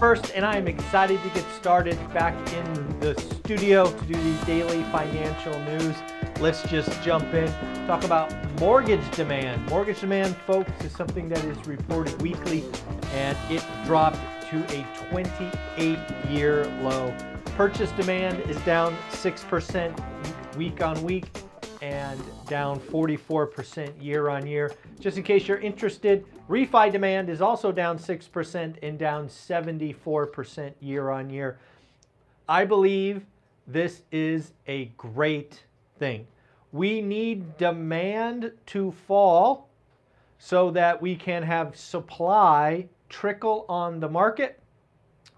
first, and I am excited to get started back in the studio to do the daily financial news. Let's just jump in. Talk about mortgage demand. Mortgage demand, folks, is something that is reported weekly, and it dropped to a 28 year low. Purchase demand is down 6% week on week and down 44% year on year. Just in case you're interested, refi demand is also down 6% and down 74% year on year. I believe this is a great thing. We need demand to fall so that we can have supply trickle on the market,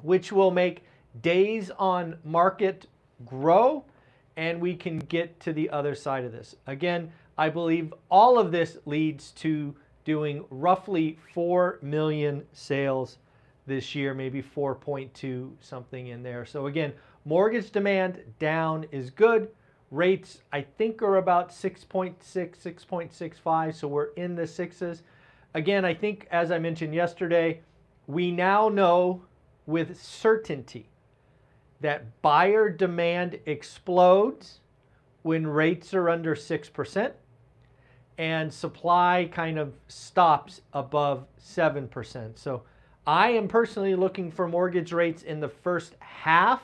which will make days on market grow and we can get to the other side of this. Again, I believe all of this leads to doing roughly 4 million sales this year, maybe 4.2 something in there. So again, mortgage demand down is good. Rates, I think, are about 6.6, 6.65, so we're in the sixes. Again, I think, as I mentioned yesterday, we now know with certainty that buyer demand explodes when rates are under 6% and supply kind of stops above 7%. So I am personally looking for mortgage rates in the first half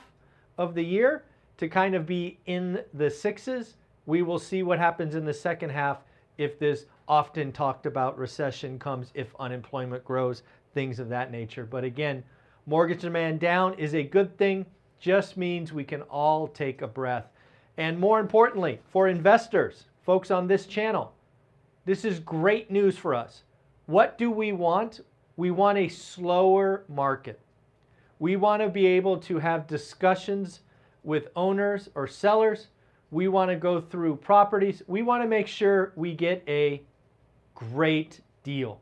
of the year to kind of be in the sixes. We will see what happens in the second half if this often talked about recession comes, if unemployment grows, things of that nature. But again, mortgage demand down is a good thing just means we can all take a breath. And more importantly, for investors, folks on this channel, this is great news for us. What do we want? We want a slower market. We want to be able to have discussions with owners or sellers. We want to go through properties. We want to make sure we get a great deal.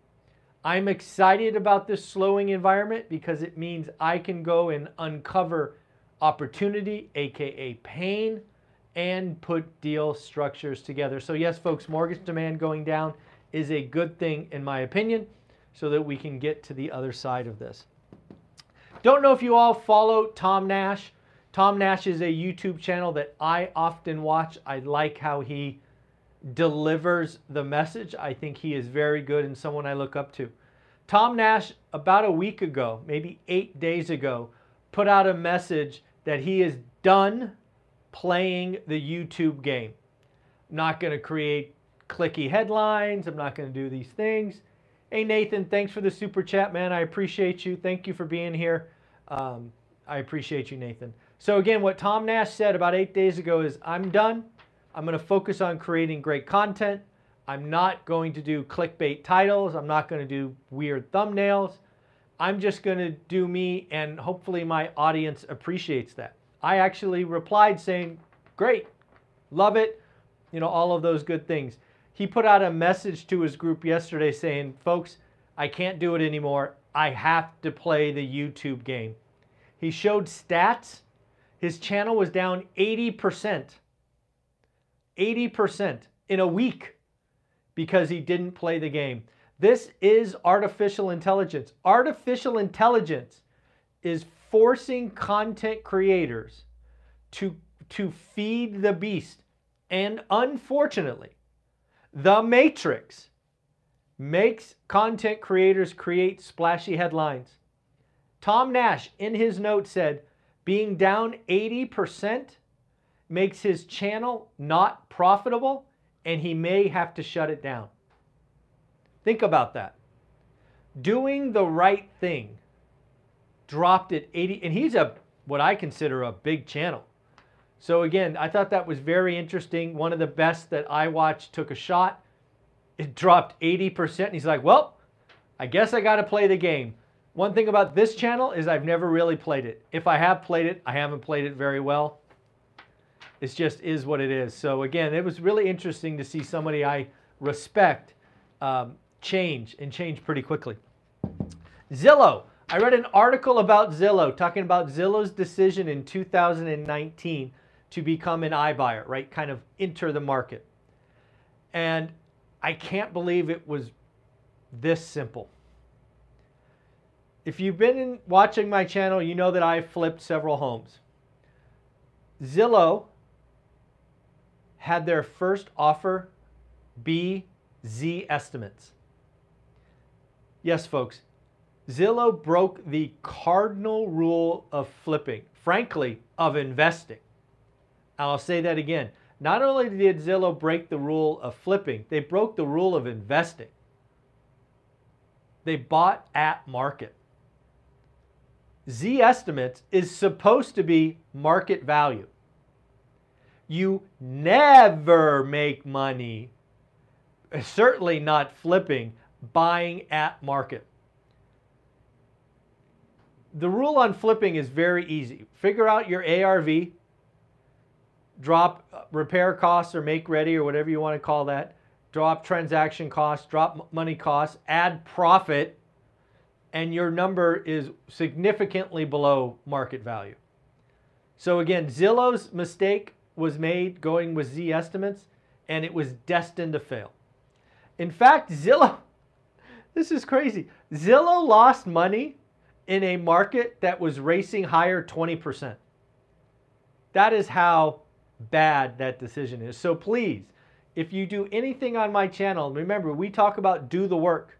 I'm excited about this slowing environment because it means I can go and uncover opportunity, aka pain, and put deal structures together. So, yes, folks, mortgage demand going down is a good thing, in my opinion, so that we can get to the other side of this. Don't know if you all follow Tom Nash. Tom Nash is a YouTube channel that I often watch. I like how he delivers the message. I think he is very good and someone I look up to. Tom Nash, about a week ago, maybe eight days ago, put out a message that he is done playing the YouTube game. I'm not going to create clicky headlines. I'm not going to do these things. Hey, Nathan, thanks for the super chat, man. I appreciate you. Thank you for being here. Um, I appreciate you, Nathan. So, again, what Tom Nash said about eight days ago is I'm done. I'm going to focus on creating great content. I'm not going to do clickbait titles. I'm not going to do weird thumbnails. I'm just going to do me, and hopefully my audience appreciates that. I actually replied saying, Great, love it, you know, all of those good things. He put out a message to his group yesterday saying, Folks, I can't do it anymore. I have to play the YouTube game. He showed stats. His channel was down 80%. 80% in a week because he didn't play the game. This is artificial intelligence. Artificial intelligence is forcing content creators to, to feed the beast. And unfortunately, the Matrix makes content creators create splashy headlines. Tom Nash, in his note, said being down 80% makes his channel not profitable and he may have to shut it down. Think about that. Doing the right thing dropped it 80, and he's a what I consider a big channel. So again, I thought that was very interesting. One of the best that I watched took a shot. It dropped 80%. And he's like, well, I guess I got to play the game. One thing about this channel is I've never really played it. If I have played it, I haven't played it very well. It just is what it is. So again, it was really interesting to see somebody I respect um, change and change pretty quickly. Zillow. I read an article about Zillow talking about Zillow's decision in 2019 to become an iBuyer, right? Kind of enter the market. And I can't believe it was this simple. If you've been in, watching my channel, you know that I've flipped several homes. Zillow had their first offer be Zestimates. Yes, folks, Zillow broke the cardinal rule of flipping, frankly, of investing. I'll say that again. Not only did Zillow break the rule of flipping, they broke the rule of investing. They bought at market. Zestimates is supposed to be market value. You never make money, certainly not flipping, buying at market. The rule on flipping is very easy. Figure out your ARV, drop uh, repair costs or make ready or whatever you want to call that, drop transaction costs, drop money costs, add profit, and your number is significantly below market value. So again, Zillow's mistake was made going with Zestimates, and it was destined to fail. In fact, Zillow, this is crazy. Zillow lost money in a market that was racing higher 20%. That is how bad that decision is. So please, if you do anything on my channel, remember we talk about do the work.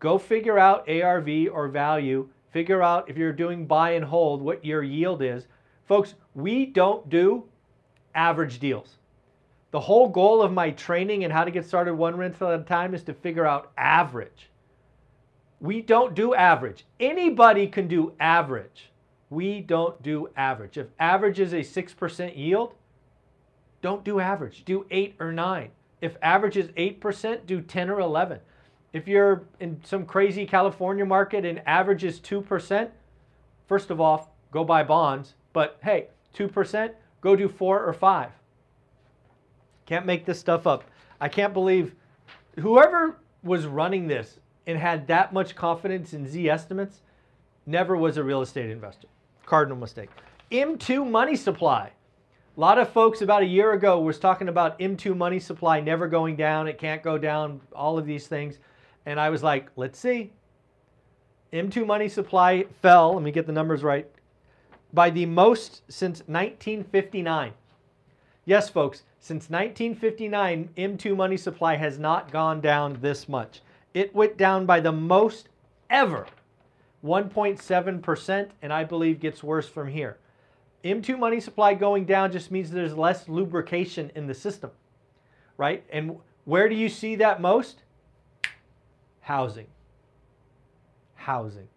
Go figure out ARV or value. Figure out if you're doing buy and hold, what your yield is. Folks, we don't do average deals. The whole goal of my training and how to get started one rental at a time is to figure out average. We don't do average. Anybody can do average. We don't do average. If average is a 6% yield, don't do average. Do 8 or 9. If average is 8%, do 10 or 11. If you're in some crazy California market and average is 2%, first of all, go buy bonds. But hey, 2%, go do four or five. Can't make this stuff up. I can't believe whoever was running this and had that much confidence in Zestimates never was a real estate investor. Cardinal mistake. M2 money supply. A lot of folks about a year ago was talking about M2 money supply never going down. It can't go down, all of these things. And I was like, let's see. M2 money supply fell, let me get the numbers right, by the most since 1959. Yes, folks, since 1959, M2 money supply has not gone down this much. It went down by the most ever, 1.7%, and I believe gets worse from here. M2 money supply going down just means there's less lubrication in the system, right? And where do you see that most? Housing. Housing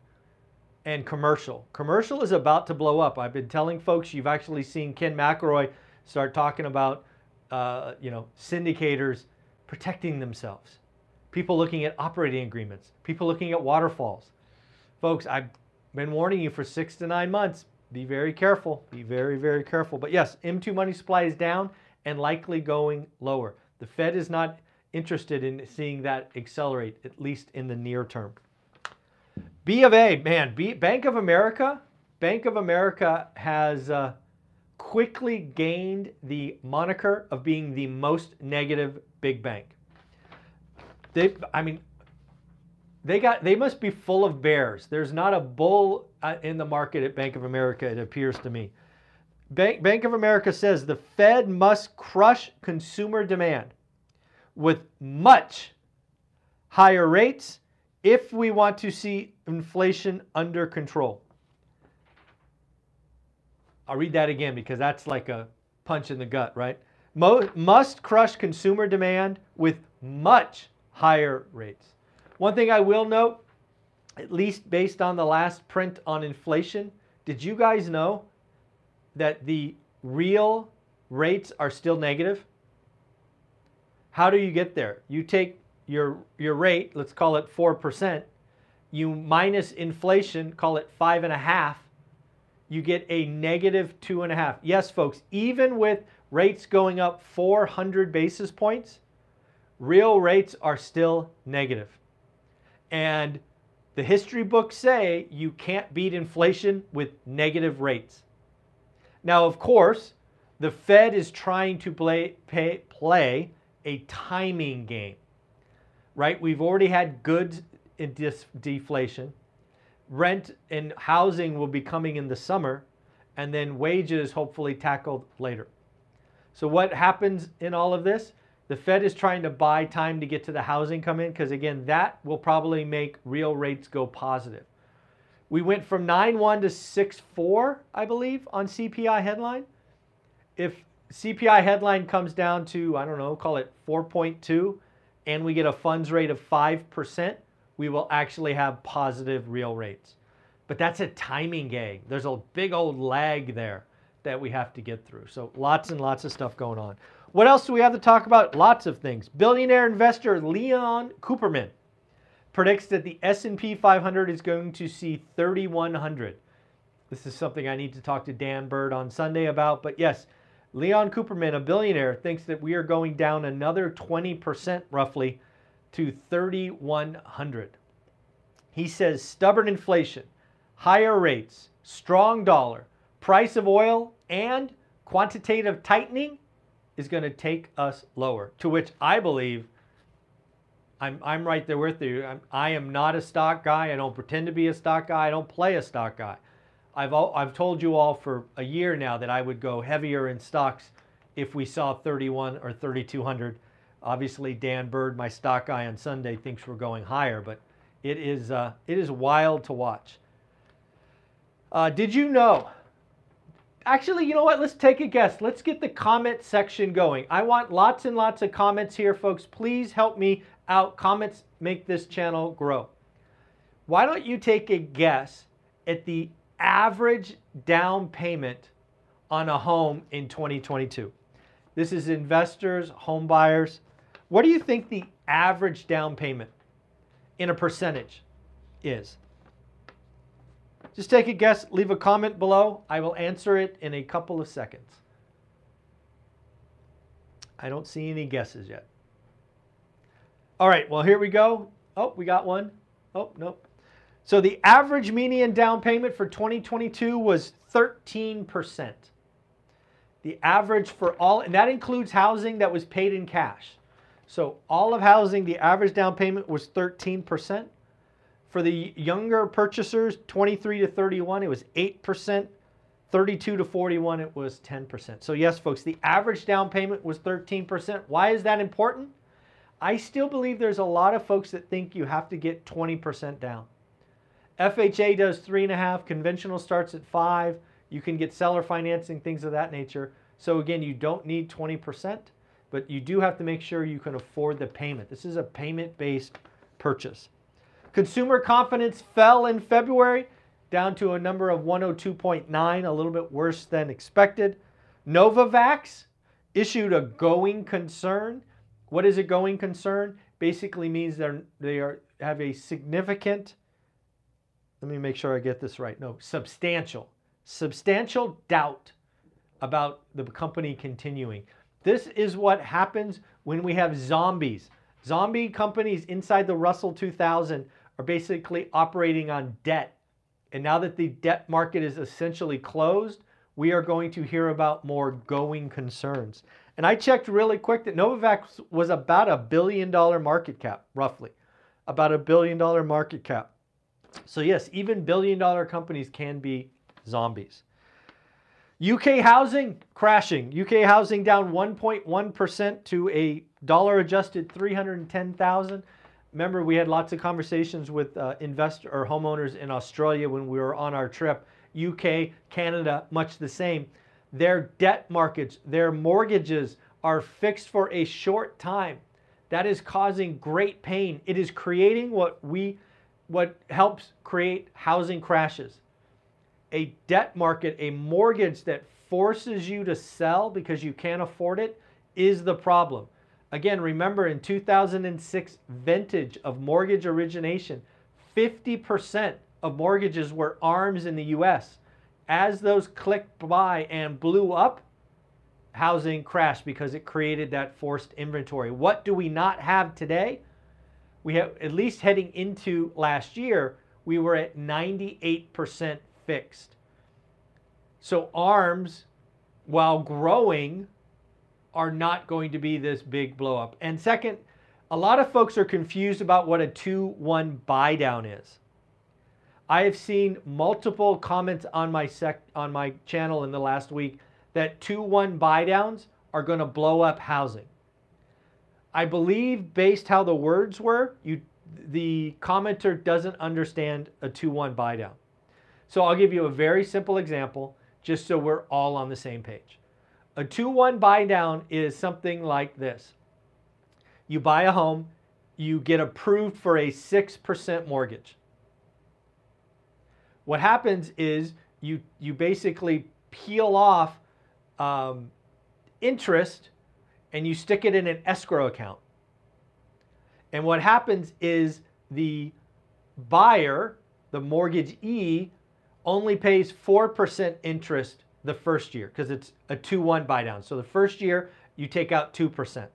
and commercial. Commercial is about to blow up. I've been telling folks, you've actually seen Ken McElroy start talking about, uh, you know, syndicators protecting themselves. People looking at operating agreements. People looking at waterfalls. Folks, I've been warning you for six to nine months. Be very careful. Be very, very careful. But yes, M2 money supply is down and likely going lower. The Fed is not interested in seeing that accelerate, at least in the near term. B of A, man, B, Bank of America, Bank of America has uh, quickly gained the moniker of being the most negative big bank. They, I mean, they got, they must be full of bears. There's not a bull uh, in the market at Bank of America, it appears to me. Bank, Bank of America says the Fed must crush consumer demand with much higher rates if we want to see inflation under control. I'll read that again because that's like a punch in the gut, right? Mo must crush consumer demand with much higher rates. One thing I will note, at least based on the last print on inflation, did you guys know that the real rates are still negative? How do you get there? You take your, your rate, let's call it 4%, you minus inflation, call it five and a half, you get a negative two and a half. Yes, folks, even with rates going up 400 basis points, real rates are still negative. And the history books say you can't beat inflation with negative rates. Now, of course, the Fed is trying to play, pay, play a timing game, right? We've already had dis- deflation. Rent and housing will be coming in the summer, and then wages hopefully tackled later. So, what happens in all of this? The Fed is trying to buy time to get to the housing come in because, again, that will probably make real rates go positive. We went from 9.1 to 6.4, I believe, on CPI headline. If CPI headline comes down to, I don't know, call it 4.2, and we get a funds rate of 5%, we will actually have positive real rates. But that's a timing game. There's a big old lag there that we have to get through. So lots and lots of stuff going on. What else do we have to talk about? Lots of things. Billionaire investor Leon Cooperman predicts that the S&P 500 is going to see 3100. This is something I need to talk to Dan Bird on Sunday about, but yes, Leon Cooperman, a billionaire, thinks that we are going down another 20% roughly to 3100. He says stubborn inflation, higher rates, strong dollar, price of oil, and quantitative tightening is going to take us lower. To which I believe I'm, I'm right there with you. I'm, I am not a stock guy. I don't pretend to be a stock guy. I don't play a stock guy. I've, all, I've told you all for a year now that I would go heavier in stocks if we saw 31 or 3200. Obviously, Dan Bird, my stock guy on Sunday, thinks we're going higher, but it is, uh, it is wild to watch. Uh, did you know actually, you know what? Let's take a guess. Let's get the comment section going. I want lots and lots of comments here, folks. Please help me out. Comments make this channel grow. Why don't you take a guess at the average down payment on a home in 2022? This is investors, home buyers. What do you think the average down payment in a percentage is? Just take a guess, leave a comment below. I will answer it in a couple of seconds. I don't see any guesses yet. All right, well, here we go. Oh, we got one. Oh, nope. So the average median down payment for 2022 was 13%. The average for all, and that includes housing that was paid in cash. So all of housing, the average down payment was 13%. For the younger purchasers, 23 to 31, it was 8%. 32 to 41, it was 10%. So yes, folks, the average down payment was 13%. Why is that important? I still believe there's a lot of folks that think you have to get 20% down. FHA does three and a half, conventional starts at five. You can get seller financing, things of that nature. So again, you don't need 20%, but you do have to make sure you can afford the payment. This is a payment-based purchase. Consumer confidence fell in February down to a number of 102.9, a little bit worse than expected. Novavax issued a going concern. What is a going concern? Basically means they're, they are, have a significant, let me make sure I get this right. No, substantial, substantial doubt about the company continuing. This is what happens when we have zombies. Zombie companies inside the Russell 2000 are basically operating on debt. And now that the debt market is essentially closed, we are going to hear about more going concerns. And I checked really quick that Novavax was about a billion dollar market cap, roughly. About a billion dollar market cap. So, yes, even billion dollar companies can be zombies. UK housing crashing. UK housing down 1.1% to a dollar adjusted 310,000. Remember, we had lots of conversations with uh, investor or homeowners in Australia when we were on our trip. UK, Canada, much the same. Their debt markets, their mortgages are fixed for a short time. That is causing great pain. It is creating what we what helps create housing crashes. A debt market, a mortgage that forces you to sell because you can't afford it is the problem. Again, remember in 2006 vintage of mortgage origination, 50% of mortgages were ARMs in the US. As those clicked by and blew up, housing crashed because it created that forced inventory. What do we not have today? We have, at least heading into last year, we were at 98% fixed. So ARMs, while growing, are not going to be this big blow up. And second, a lot of folks are confused about what a 2-1 buy down is. I have seen multiple comments on my sec on my channel in the last week that 2-1 buy downs are going to blow up housing. I believe based how the words were, you the commenter doesn't understand a 2-1 buy down. So I'll give you a very simple example just so we're all on the same page. A 2-1 buy down is something like this. You buy a home, you get approved for a 6% mortgage. What happens is you, you basically peel off um, interest and you stick it in an escrow account. And what happens is the buyer, the mortgagee, only pays 4% interest the first year because it's a 2-1 buy down. So the first year you take out 2%.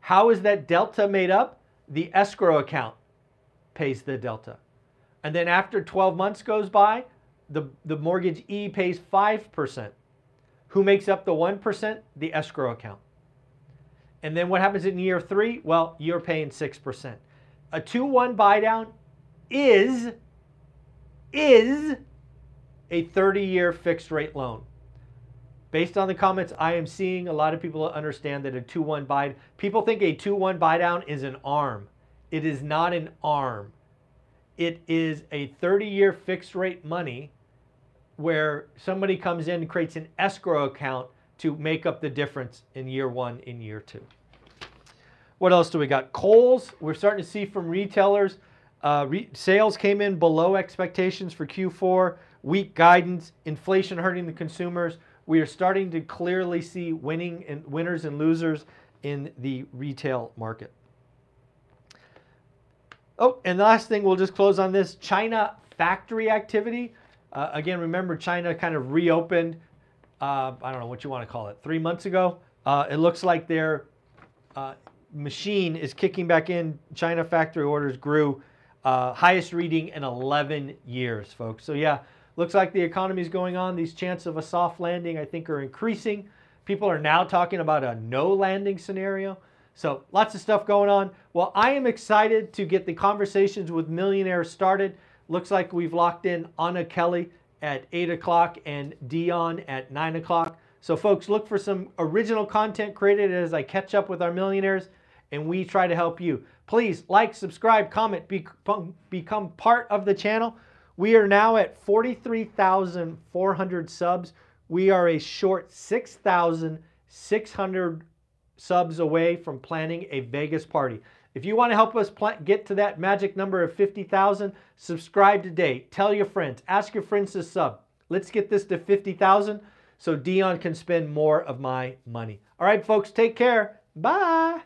How is that delta made up? The escrow account pays the delta. And then after 12 months goes by, the, the mortgage E pays 5%. Who makes up the 1%? The escrow account. And then what happens in year three? Well, you're paying 6%. A 2-1 buy down is, is a 30-year fixed rate loan. Based on the comments I am seeing, a lot of people understand that a 2-1 buy, people think a 2-1 buy down is an ARM. It is not an ARM. It is a 30-year fixed rate money where somebody comes in and creates an escrow account to make up the difference in year one, in year two. What else do we got? Kohl's, we're starting to see from retailers, uh, re sales came in below expectations for Q4, weak guidance, inflation hurting the consumers. We are starting to clearly see winning and winners and losers in the retail market. Oh, and the last thing we'll just close on this China factory activity. Uh, again, remember China kind of reopened uh, I don't know what you want to call it, three months ago. Uh, it looks like their uh, machine is kicking back in. China factory orders grew, uh, highest reading in 11 years, folks. So yeah, looks like the economy is going on. These chances of a soft landing, I think, are increasing. People are now talking about a no landing scenario. So lots of stuff going on. Well, I am excited to get the conversations with millionaires started. Looks like we've locked in Anna Kelly at 8 o'clock and Dion at 9 o'clock. So folks, look for some original content created as I catch up with our millionaires and we try to help you. Please like, subscribe, comment, become, become part of the channel. We are now at 43,400 subs. We are a short 6,600 subs away from planning a Vegas party. If you want to help us get to that magic number of 50,000, subscribe today. Tell your friends. Ask your friends to sub. Let's get this to 50,000 so Dion can spend more of my money. All right, folks, take care. Bye.